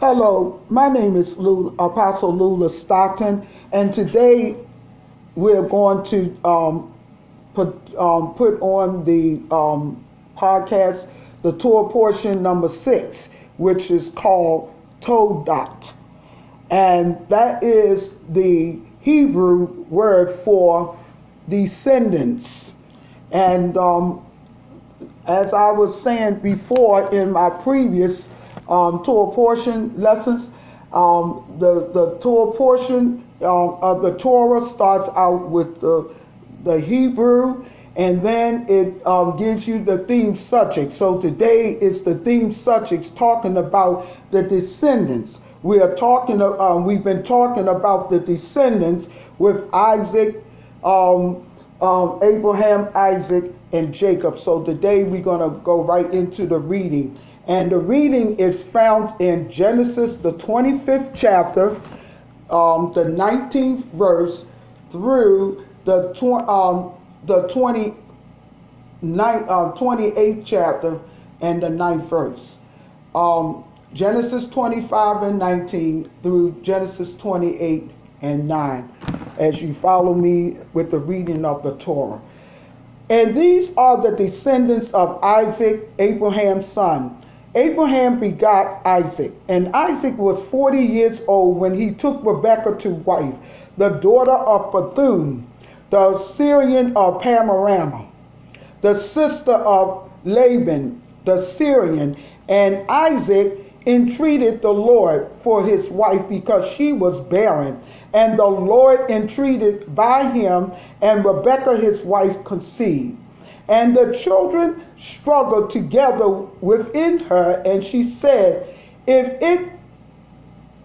Hello, my name is Lula, Apostle Lula Stockton, and today we're going to um, put, um, put on the um, podcast the Torah portion number six, which is called Toldot. And that is the Hebrew word for descendants. And um, as I was saying before in my previous um, Torah portion lessons. Um, the, the Torah portion um, of the Torah starts out with the, the Hebrew and then it um, gives you the theme subject. So today is the theme subject talking about the descendants. We are talking, uh, we've been talking about the descendants with Isaac, um, um, Abraham, Isaac, and Jacob. So today we're going to go right into the reading. And the reading is found in Genesis, the 25th chapter, um, the 19th verse, through the, tw- um, the 20, uh, 28th chapter and the 9th verse. Um, Genesis 25 and 19 through Genesis 28 and 9, as you follow me with the reading of the Torah. And these are the descendants of Isaac, Abraham's son. Abraham begot Isaac, and Isaac was 40 years old when he took Rebekah to wife, the daughter of Bethuel, the Syrian of Padan Aram, the sister of Laban, the Syrian, and Isaac entreated the Lord for his wife because she was barren. And the Lord entreated by him, and Rebekah his wife conceived. And the children struggled together within her, and she said, If it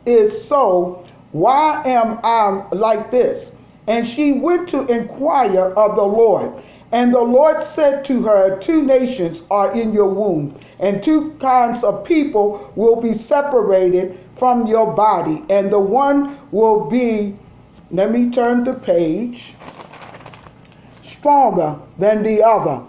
is so, why am I like this? And she went to inquire of the Lord. And the Lord said to her, Two nations are in your womb, and two kinds of people will be separated from your body, and the one will be, let me turn the page stronger than the other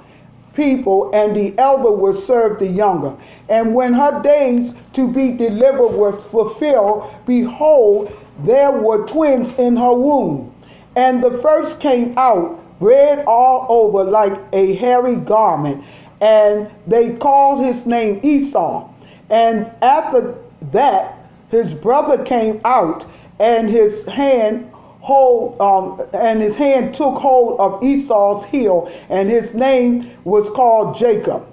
people, and the elder will serve the younger. And when her days to be delivered were fulfilled, behold, there were twins in her womb. And the first came out red all over like a hairy garment, and they called his name Esau. And after that, his brother came out, and his hand hold, um, and his hand took hold of Esau's heel, and his name was called Jacob.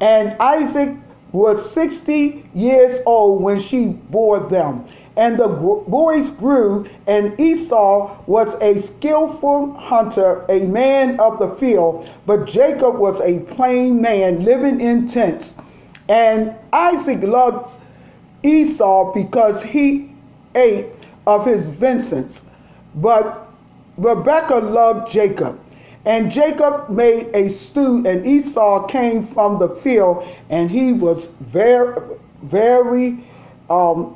And Isaac was 60 years old when she bore them. And the boys grew, and Esau was a skillful hunter, a man of the field, but Jacob was a plain man living in tents. And Isaac loved Esau because he ate of his vengeance but Rebekah loved Jacob. And Jacob made a stew, and Esau came from the field, and he was very, very um,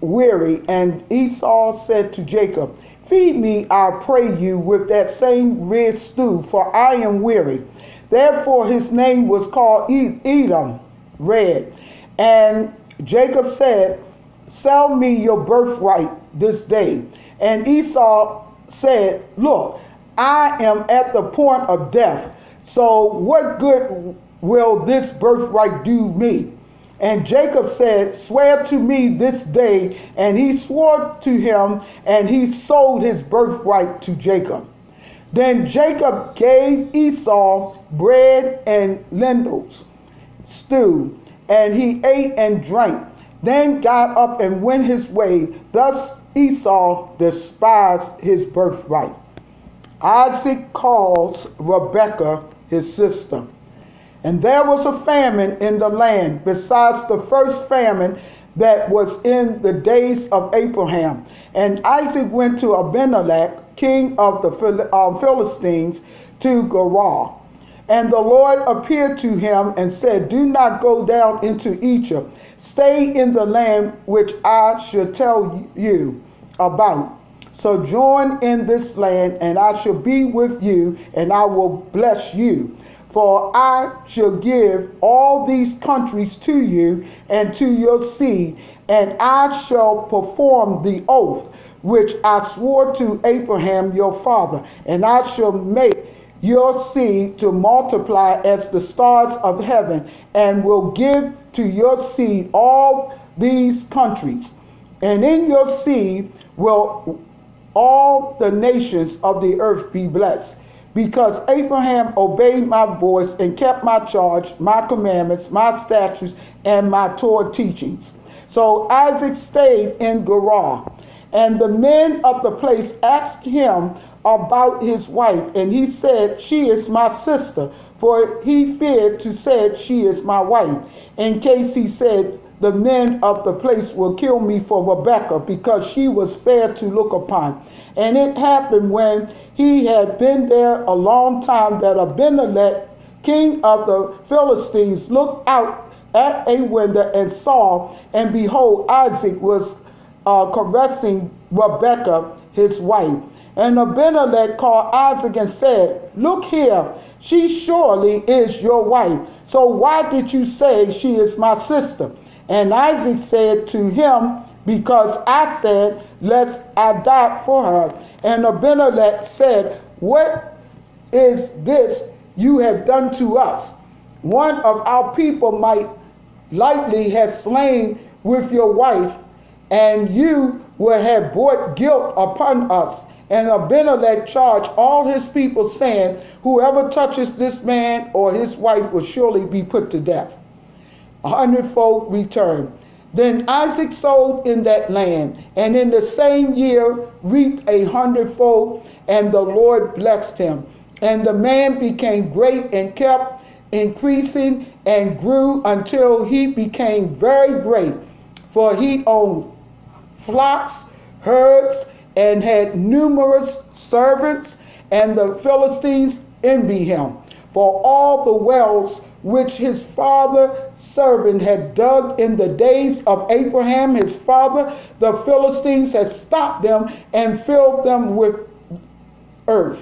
weary. And Esau said to Jacob, Feed me, I pray you, with that same red stew, for I am weary. Therefore his name was called Edom, red. And Jacob said, Sell me your birthright this day. And Esau said, Look, I am at the point of death. So what good will this birthright do me? And Jacob said, Swear to me this day. And he swore to him, and he sold his birthright to Jacob. Then Jacob gave Esau bread and lentils stew, and he ate and drank. Then got up and went his way. Thus Esau despised his birthright. Isaac calls Rebekah his sister. And there was a famine in the land, besides the first famine that was in the days of Abraham. And Isaac went to Abimelech, king of the um, Philistines, to Gerar. And the Lord appeared to him and said, Do not go down into Egypt. Stay in the land which I shall tell you about. Sojourn in this land, and I shall be with you, and I will bless you. For I shall give all these countries to you and to your seed, and I shall perform the oath which I swore to Abraham your father, and I shall make your seed to multiply as the stars of heaven, and will give to your seed all these countries. And in your seed will all the nations of the earth be blessed. Because Abraham obeyed my voice and kept my charge, my commandments, my statutes, and my Torah teachings. So Isaac stayed in Gerar. And the men of the place asked him about his wife, and he said, She is my sister, for he feared to say, She is my wife, in case he said, The men of the place will kill me for Rebekah, because she was fair to look upon. And it happened when he had been there a long time that Abimelech, king of the Philistines, looked out at a window and saw, and behold, Isaac was uh, caressing Rebekah, his wife. And Abimelech called Isaac and said, Look here, she surely is your wife. So why did you say she is my sister? And Isaac said to him, Because I said, Lest I die for her. And Abimelech said, What is this you have done to us? One of our people might lightly have slain with your wife, and you will have brought guilt upon us. And Abimelech charged all his people, saying, Whoever touches this man or his wife will surely be put to death. A hundredfold return. Then Isaac sowed in that land, and in the same year reaped a hundredfold, and the Lord blessed him. And the man became great and kept increasing and grew until he became very great, for he owned flocks, herds, and had numerous servants, and the Philistines envy him. For all the wells which his father servant had dug in the days of Abraham his father, the Philistines had stopped them and filled them with earth.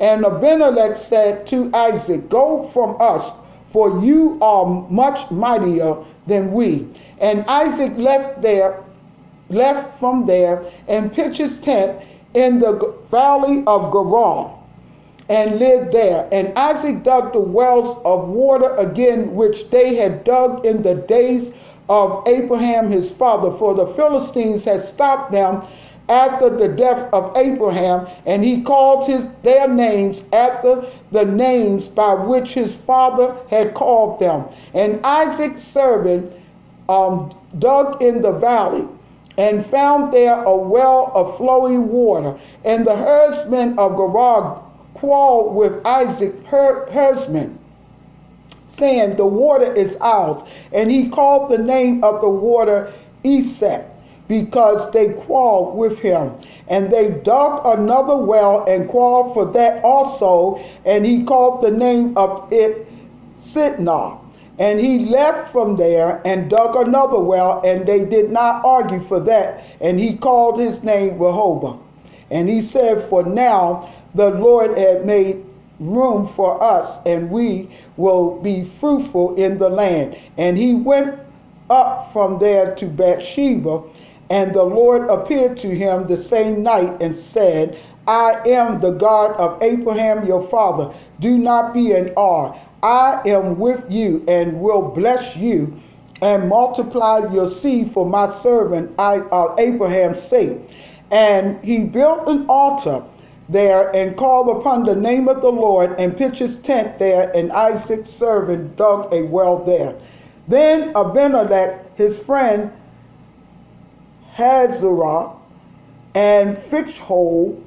And Abimelech said to Isaac, Go from us, for you are much mightier than we. And Isaac left there left from there and pitched his tent in the valley of Gerar and lived there. And Isaac dug the wells of water again, which they had dug in the days of Abraham his father, for the Philistines had stopped them after the death of Abraham, and he called his their names after the names by which his father had called them. And Isaac's servant um, dug in the valley and found there a well of flowing water. And the herdsmen of Gerar quarreled with Isaac's her- herdsmen, saying, The water is ours. And he called the name of the water Esek, because they quarreled with him. And they dug another well and quarreled for that also. And he called the name of it Sitnah. And he left from there and dug another well, and they did not argue for that. And he called his name Rehoboth. And he said, For now the Lord had made room for us, and we will be fruitful in the land. And he went up from there to Beersheba, and the Lord appeared to him the same night and said, I am the God of Abraham your father. Do not be in awe. I am with you and will bless you and multiply your seed for my servant I, uh, Abraham's sake. And he built an altar there and called upon the name of the Lord and pitched his tent there, and Isaac's servant dug a well there. Then Abimelech, his friend Hazarah, and Phicol,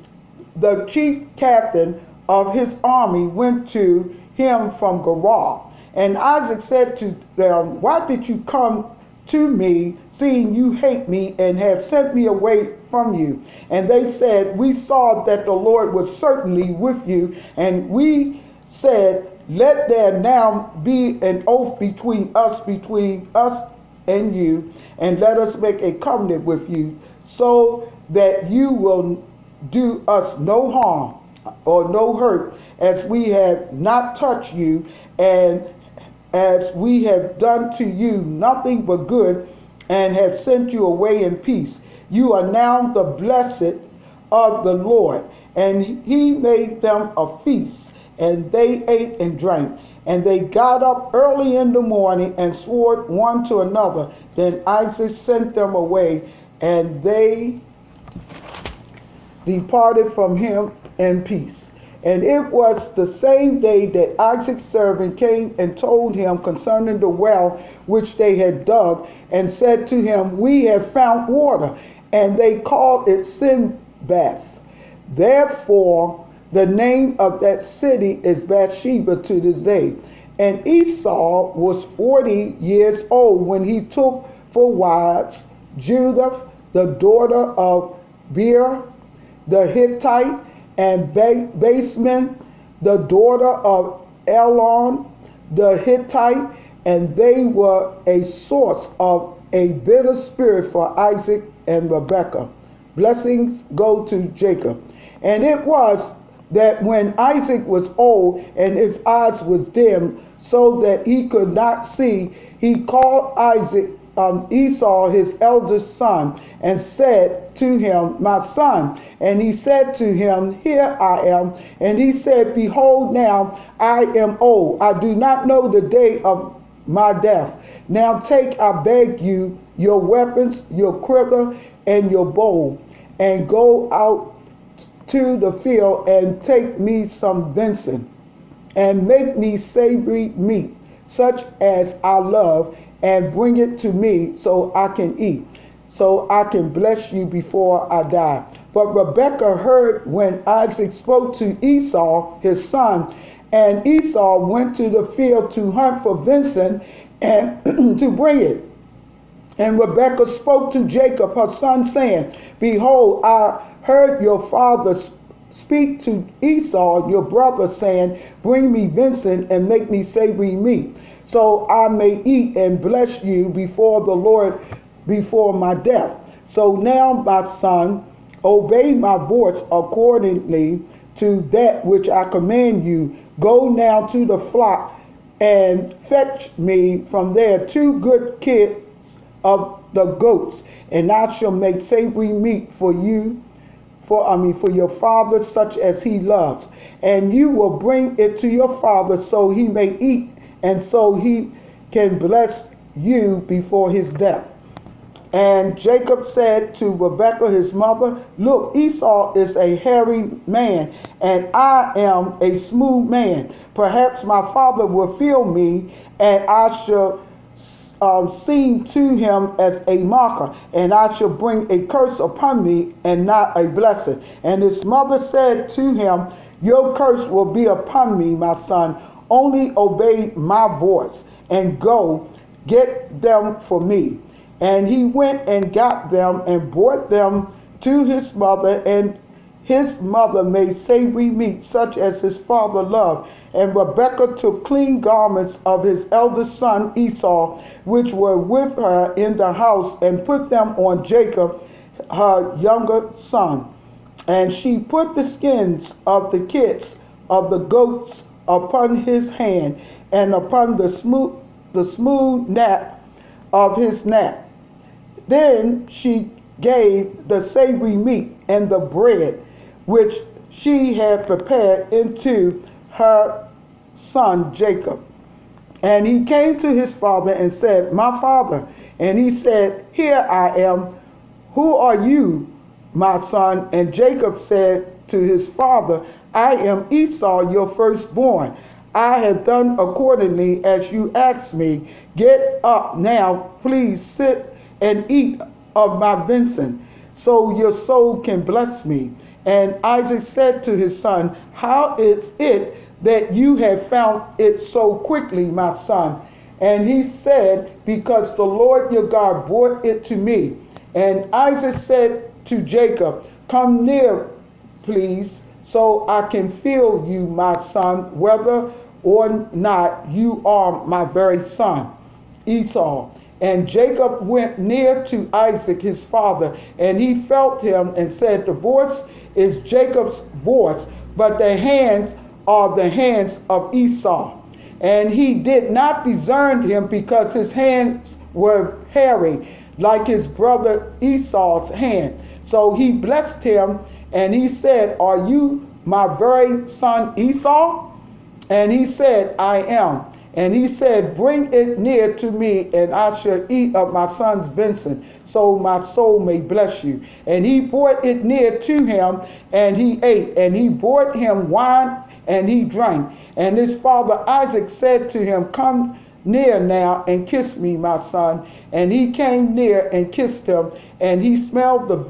the chief captain of his army, went to him from Gerar. And Isaac said to them, Why did you come to me, seeing you hate me and have sent me away from you? And they said, We saw that the Lord was certainly with you, and we said, Let there now be an oath between us, between us and you, and let us make a covenant with you, so that you will do us no harm or no hurt, as we have not touched you, and as we have done to you nothing but good, and have sent you away in peace. You are now the blessed of the Lord. And he made them a feast, and they ate and drank. And they got up early in the morning and swore one to another. Then Isaac sent them away, and they departed from him in peace. And it was the same day that Isaac's servant came and told him concerning the well which they had dug, and said to him, We have found water. And they called it Sinbath. Therefore, the name of that city is Bathsheba to this day. And Esau was 40 years old when he took for wives Judah, the daughter of Beer, the Hittite, and Basman, the daughter of Elon, the Hittite, and they were a source of a bitter spirit for Isaac and Rebekah. Blessings go to Jacob. And it was that when Isaac was old and his eyes was dim, so that he could not see, he called Isaac um, Esau, his eldest son, and said to him, My son. And he said to him, Here I am. And he said, Behold, now I am old. I do not know the day of my death. Now take, I beg you, your weapons, your quiver, and your bow, and go out to the field and take me some venison, and make me savory meat, such as I love, and bring it to me so I can eat, so I can bless you before I die. But Rebekah heard when Isaac spoke to Esau, his son, and Esau went to the field to hunt for venison and to bring it. And Rebekah spoke to Jacob, her son, saying, Behold, I heard your father speak to Esau, your brother, saying, Bring me venison and make me savory meat, so I may eat and bless you before the Lord before my death. So now, my son, obey my voice accordingly to that which I command you. Go now to the flock and fetch me from there two good kids of the goats, and I shall make savory meat for you, for I mean for your father, such as he loves. And you will bring it to your father so he may eat, and so he can bless you before his death. And Jacob said to Rebekah his mother, Look, Esau is a hairy man, and I am a smooth man. Perhaps my father will feel me, and I shall uh, seem to him as a mocker, and I shall bring a curse upon me and not a blessing. And his mother said to him, Your curse will be upon me, my son. Only obey my voice and go get them for me. And he went and got them and brought them to his mother, and his mother made savory meat such as his father loved. And Rebekah took clean garments of his eldest son Esau, which were with her in the house, and put them on Jacob, her younger son. And she put the skins of the kits of the goats upon his hand, and upon the smooth the smooth nap of his nap. Then she gave the savory meat and the bread which she had prepared into her son Jacob. And he came to his father and said, My father. And he said, Here I am. Who are you, my son? And Jacob said to his father, I am Esau, your firstborn. I have done accordingly as you asked me. Get up now, please sit and eat of my venison, so your soul can bless me. And Isaac said to his son, How is it that you have found it so quickly, my son? And he said, Because the Lord your God brought it to me. And Isaac said to Jacob, Come near, please, so I can feel you, my son, whether or not you are my very son, Esau. And Jacob went near to Isaac his father, and he felt him and said, The voice is Jacob's voice, but the hands are the hands of Esau. And he did not discern him because his hands were hairy, like his brother Esau's hand. So he blessed him, and he said, Are you my very son Esau? And he said, I am. And he said, Bring it near to me, and I shall eat of my son's venison, so my soul may bless you. And he brought it near to him, and he ate. And he brought him wine, and he drank. And his father Isaac said to him, Come near now and kiss me, my son. And he came near and kissed him, and he smelled the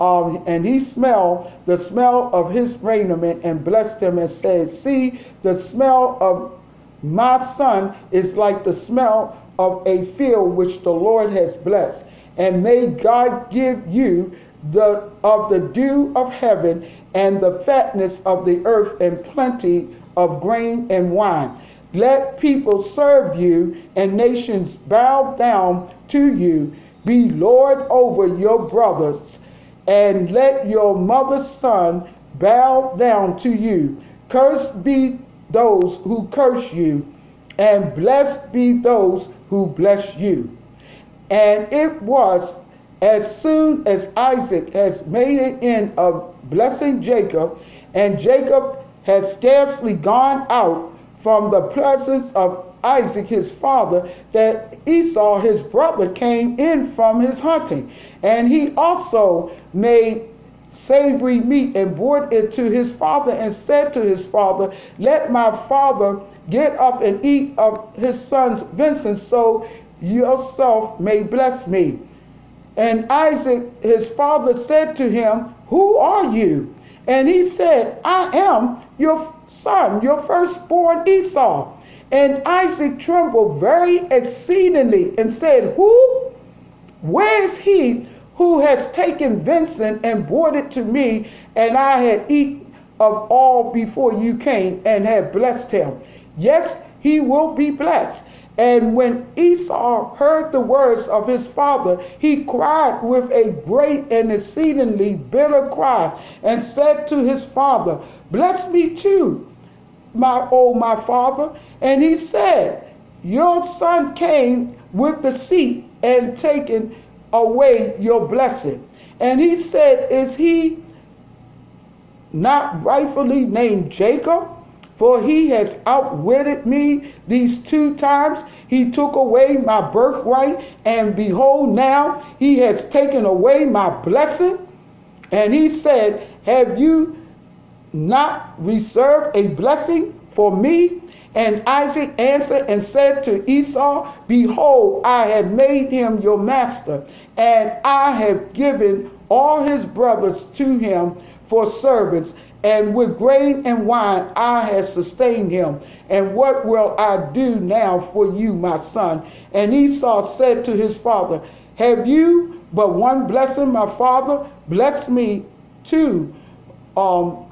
um, and he smelled the smell of his raiment and blessed him and said, See, the smell of my son is like the smell of a field which the Lord has blessed. And may God give you the of the dew of heaven and the fatness of the earth and plenty of grain and wine. Let people serve you and nations bow down to you. Be Lord over your brothers, and let your mother's son bow down to you. Cursed be those who curse you, and blessed be those who bless you. And it was as soon as Isaac has made an end of blessing Jacob, and Jacob had scarcely gone out from the presence of Isaac his father, that Esau his brother came in from his hunting. And he also made savory meat and brought it to his father and said to his father, Let my father get up and eat of his son's venison, so yourself may bless me. And Isaac, his father, said to him, Who are you? And he said, I am your son, your firstborn Esau. And Isaac trembled very exceedingly and said, Who? Where is he who has taken venison and brought it to me, and I had eaten of all before you came and had blessed him? Yes, he will be blessed. And when Esau heard the words of his father, he cried with a great and exceedingly bitter cry, and said to his father, Bless me too, my oh my father. And he said, Your son came with the seat and taken away your blessing. And he said, Is he not rightfully named Jacob? For he has outwitted me these two times. He took away my birthright, and behold, now he has taken away my blessing. And he said, Have you not reserve a blessing for me? And Isaac answered and said to Esau, Behold, I have made him your master, and I have given all his brothers to him for servants, and with grain and wine I have sustained him. And what will I do now for you, my son? And Esau said to his father, Have you but one blessing, my father? Bless me too, um,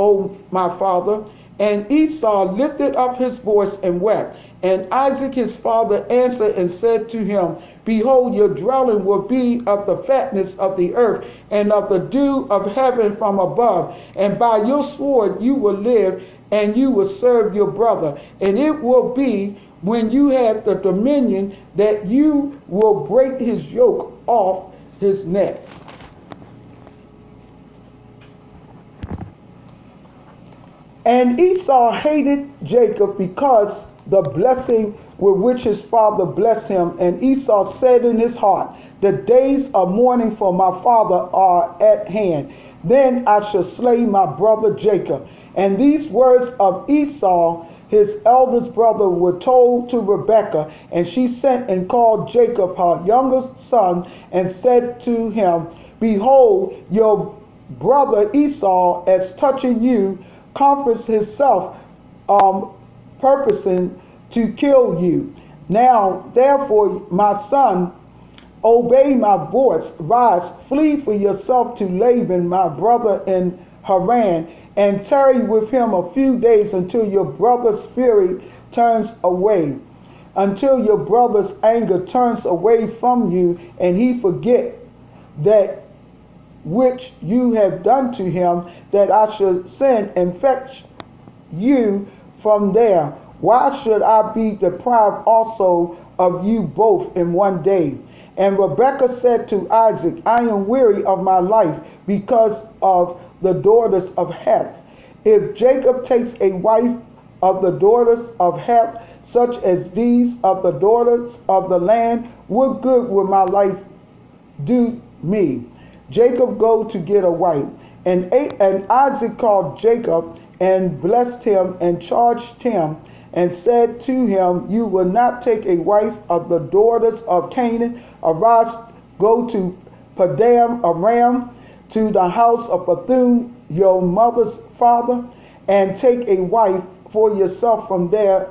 O my father. And Esau lifted up his voice and wept. And Isaac his father answered and said to him, Behold, your dwelling will be of the fatness of the earth and of the dew of heaven from above. And by your sword you will live, and you will serve your brother. And it will be when you have the dominion that you will break his yoke off his neck. And Esau hated Jacob because the blessing with which his father blessed him. And Esau said in his heart, The days of mourning for my father are at hand. Then I shall slay my brother Jacob. And these words of Esau, his eldest brother, were told to Rebekah, and she sent and called Jacob, her youngest son, and said to him, Behold, your brother Esau, as touching you, comforts himself, um, purposing to kill you. Now, therefore, my son, obey my voice. Rise, flee for yourself to Laban, my brother in Haran, and tarry with him a few days until your brother's fury turns away, until your brother's anger turns away from you, and he forget that which you have done to him, that I should send and fetch you from there. Why should I be deprived also of you both in one day? And Rebekah said to Isaac, I am weary of my life because of the daughters of Heth. If Jacob takes a wife of the daughters of Heth, such as these of the daughters of the land, what good will my life do me? Jacob go to get a wife. And, and Isaac called Jacob and blessed him and charged him and said to him, You will not take a wife of the daughters of Canaan. Arise, go to Padam Aram, to the house of Bethuel, your mother's father, and take a wife for yourself from there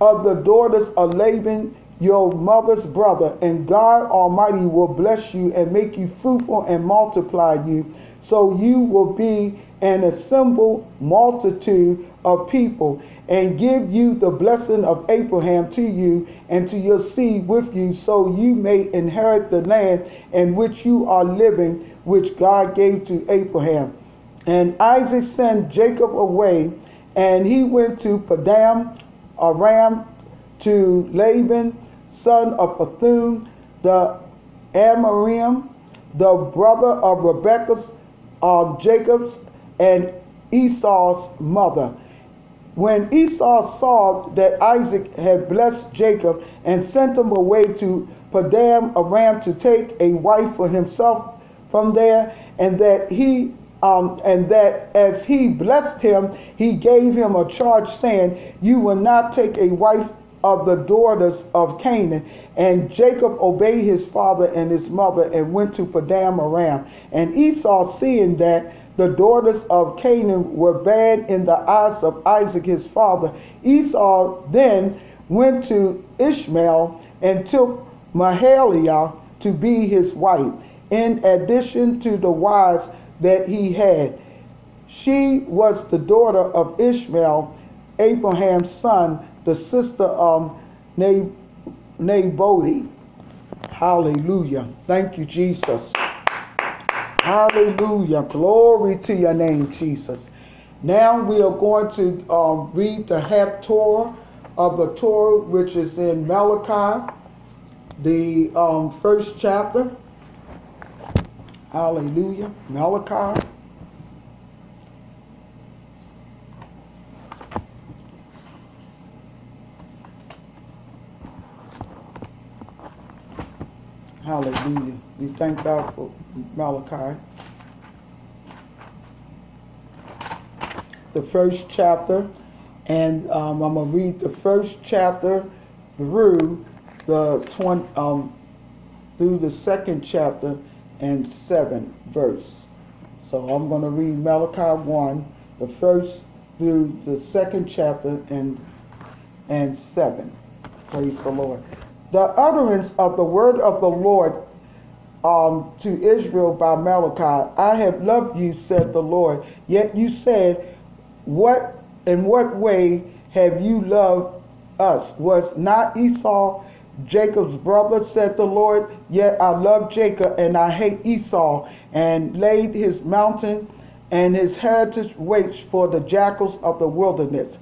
of the daughters of Laban, your mother's brother, and God Almighty will bless you and make you fruitful and multiply you, so you will be an assembled multitude of people, and give you the blessing of Abraham to you and to your seed with you, so you may inherit the land in which you are living, which God gave to Abraham. And Isaac sent Jacob away, and he went to Padam Aram to Laban, son of Bethuel, the Amorim, the brother of Rebekah's, of Jacob's, and Esau's mother. When Esau saw that Isaac had blessed Jacob and sent him away to Padam Aram to take a wife for himself from there, and that he um, and that as he blessed him, he gave him a charge saying, You will not take a wife of the daughters of Canaan. And Jacob obeyed his father and his mother and went to Padam Aram. And Esau, seeing that the daughters of Canaan were bad in the eyes of Isaac his father, Esau then went to Ishmael and took Mahaliah to be his wife, in addition to the wives that he had. She was the daughter of Ishmael, Abraham's son, the sister of Naboti. Hallelujah. Thank you, Jesus. Hallelujah. Glory to your name, Jesus. Now we are going to um, read the Haftorah of the Torah, which is in Malachi, the um, first chapter. Hallelujah. Malachi. Hallelujah. We thank God for Malachi. The first chapter, and um, I'm going to read the first chapter through the 20, um, through the second chapter and 7 verse. So I'm going to read Malachi 1, the first through the second chapter and, and 7. Praise the Lord. The utterance of the word of the Lord um, to Israel by Malachi, I have loved you, said the Lord. Yet you said, What in what way have you loved us? Was not Esau Jacob's brother, said the Lord, yet I love Jacob and I hate Esau, and laid his mountain and his heritage waste for the jackals of the wilderness.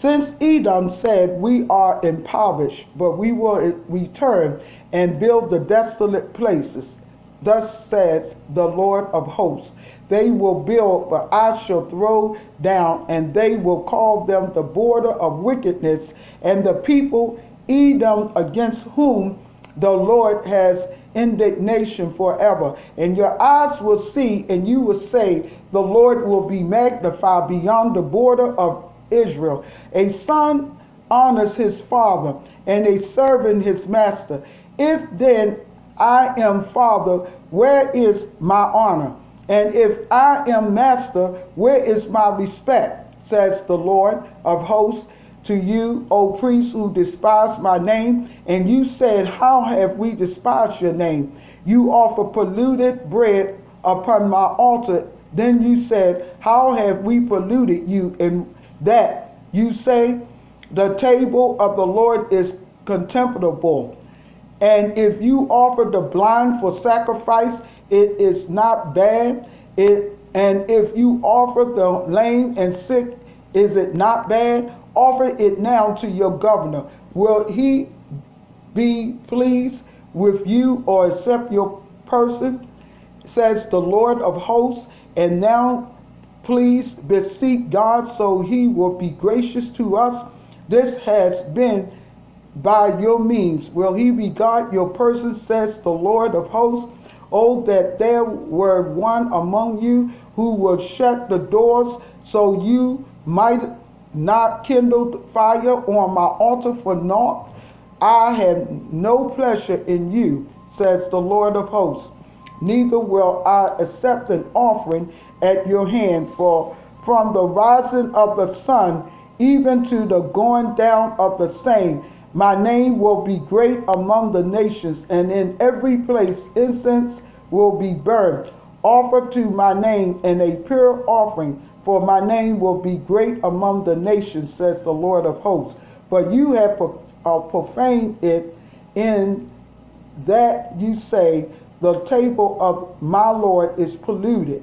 Since Edom said, We are impoverished, but we will return and build the desolate places. Thus says the Lord of hosts. They will build, but I shall throw down, and they will call them the border of wickedness, and the people Edom against whom the Lord has indignation forever. And your eyes will see, and you will say, The Lord will be magnified beyond the border of Israel. A son honors his father, and a servant his master. If then I am father, where is my honor? And if I am master, where is my respect? Says the Lord of hosts to you, O priests who despise my name. And you said, How have we despised your name? You offer polluted bread upon my altar. Then you said, How have we polluted you in that? You say, The table of the Lord is contemptible. And if you offer the blind for sacrifice, it is not bad. It, and if you offer the lame and sick Is it not bad? Offer it now to your governor. Will he be pleased with you or accept your person? Says the Lord of hosts. And now please beseech God so he will be gracious to us. This has been by your means. Will he regard your person, says the Lord of hosts? Oh, that there were one among you who would shut the doors so you might not kindle fire on my altar for naught. I have no pleasure in you, says the Lord of hosts. Neither will I accept an offering at your hand, for from the rising of the sun even to the going down of the same, my name will be great among the nations, and in every place incense will be burned. offered to my name and a pure offering, for my name will be great among the nations, says the Lord of hosts. But you have uh, profaned it in that you say, The table of my Lord is polluted,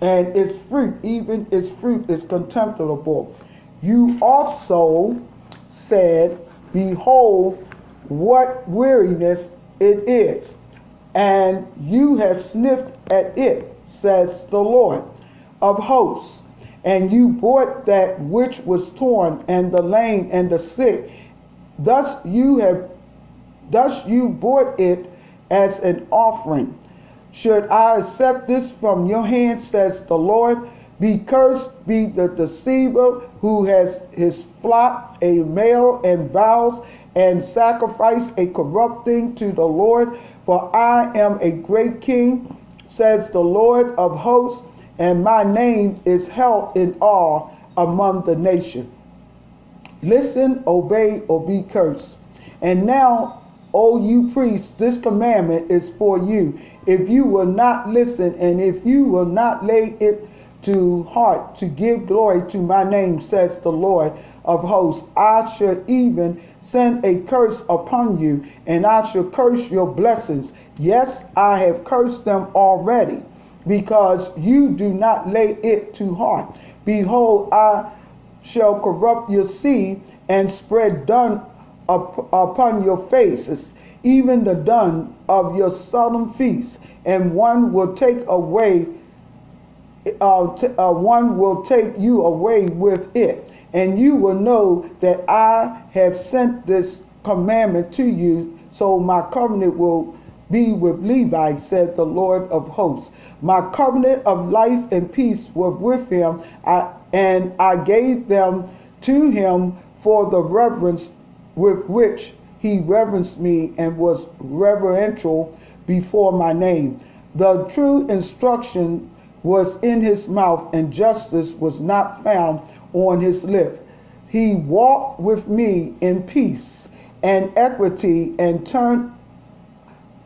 and its fruit, even its fruit, is contemptible. You also said, Behold, what weariness it is, and you have sniffed at it, says the Lord of hosts. And you bought that which was torn, and the lame, and the sick. Thus you have, thus you bought it as an offering. Should I accept this from your hand, says the Lord? Be cursed be the deceiver who has his flock a male and vows and sacrifice a corrupt thing to the Lord. For I am a great king, says the Lord of hosts, and my name is held in awe among the nation. Listen, obey, or be cursed. And now, O you priests, this commandment is for you. If you will not listen, and if you will not lay it to heart to give glory to my name, says the Lord of hosts. I should even send a curse upon you, and I shall curse your blessings. Yes, I have cursed them already, because you do not lay it to heart. Behold, I shall corrupt your seed and spread dung up, upon your faces, even the dung of your solemn feasts, and one will take away uh, t- uh, one will take you away with it, and you will know that I have sent this commandment to you, so my covenant will be with Levi, said the Lord of hosts. My covenant of life and peace was with him, I, and I gave them to him for the reverence with which he reverenced me and was reverential before my name. The true instruction was in his mouth, and justice was not found on his lip. He walked with me in peace and equity and turned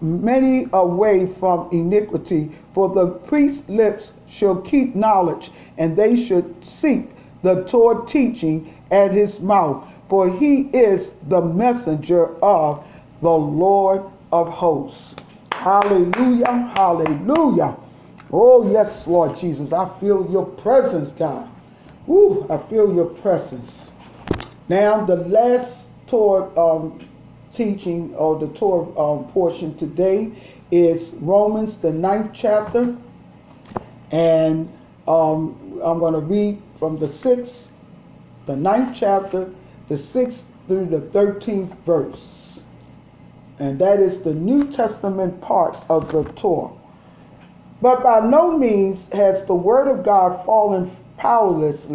many away from iniquity. For the priest's lips shall keep knowledge, and they should seek the Torah teaching at his mouth. For he is the messenger of the Lord of hosts. Hallelujah, hallelujah. Oh, yes, Lord Jesus. I feel your presence, God. Ooh, I feel your presence. Now, the last Torah um, teaching or the Torah um, portion today is Romans, the ninth chapter. And um, I'm going to read from the sixth, the ninth chapter, the sixth through the 13th verse. And that is the New Testament part of the Torah. But by no means has the word of God fallen powerless,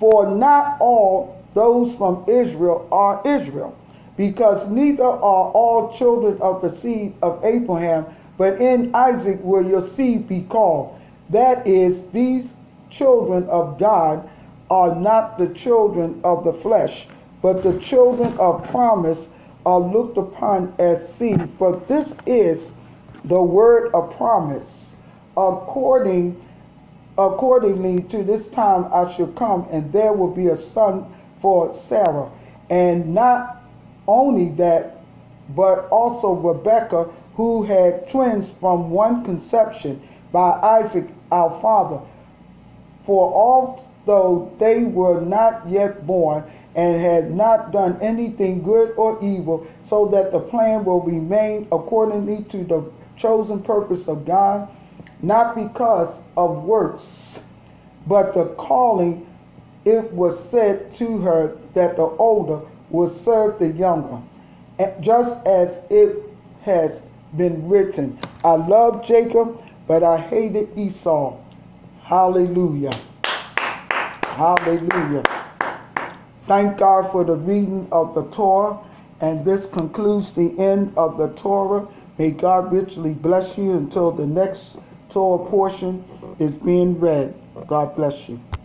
for not all those from Israel are Israel, because neither are all children of the seed of Abraham, but in Isaac will your seed be called. That is, these children of God are not the children of the flesh, but the children of promise are looked upon as seed. For this is the word of promise. According accordingly to this time I shall come, and there will be a son for Sarah. And not only that, but also Rebekah, who had twins from one conception by Isaac our father. For all though they were not yet born and had not done anything good or evil, so that the plan will remain accordingly to the chosen purpose of God, not because of works, but the calling it was said to her that the older will serve the younger, just as it has been written, I loved Jacob, but I hated Esau. Hallelujah. Hallelujah. Thank God for the reading of the Torah. And this concludes the end of the Torah. May God richly bless you until the next Torah portion is being read. God bless you.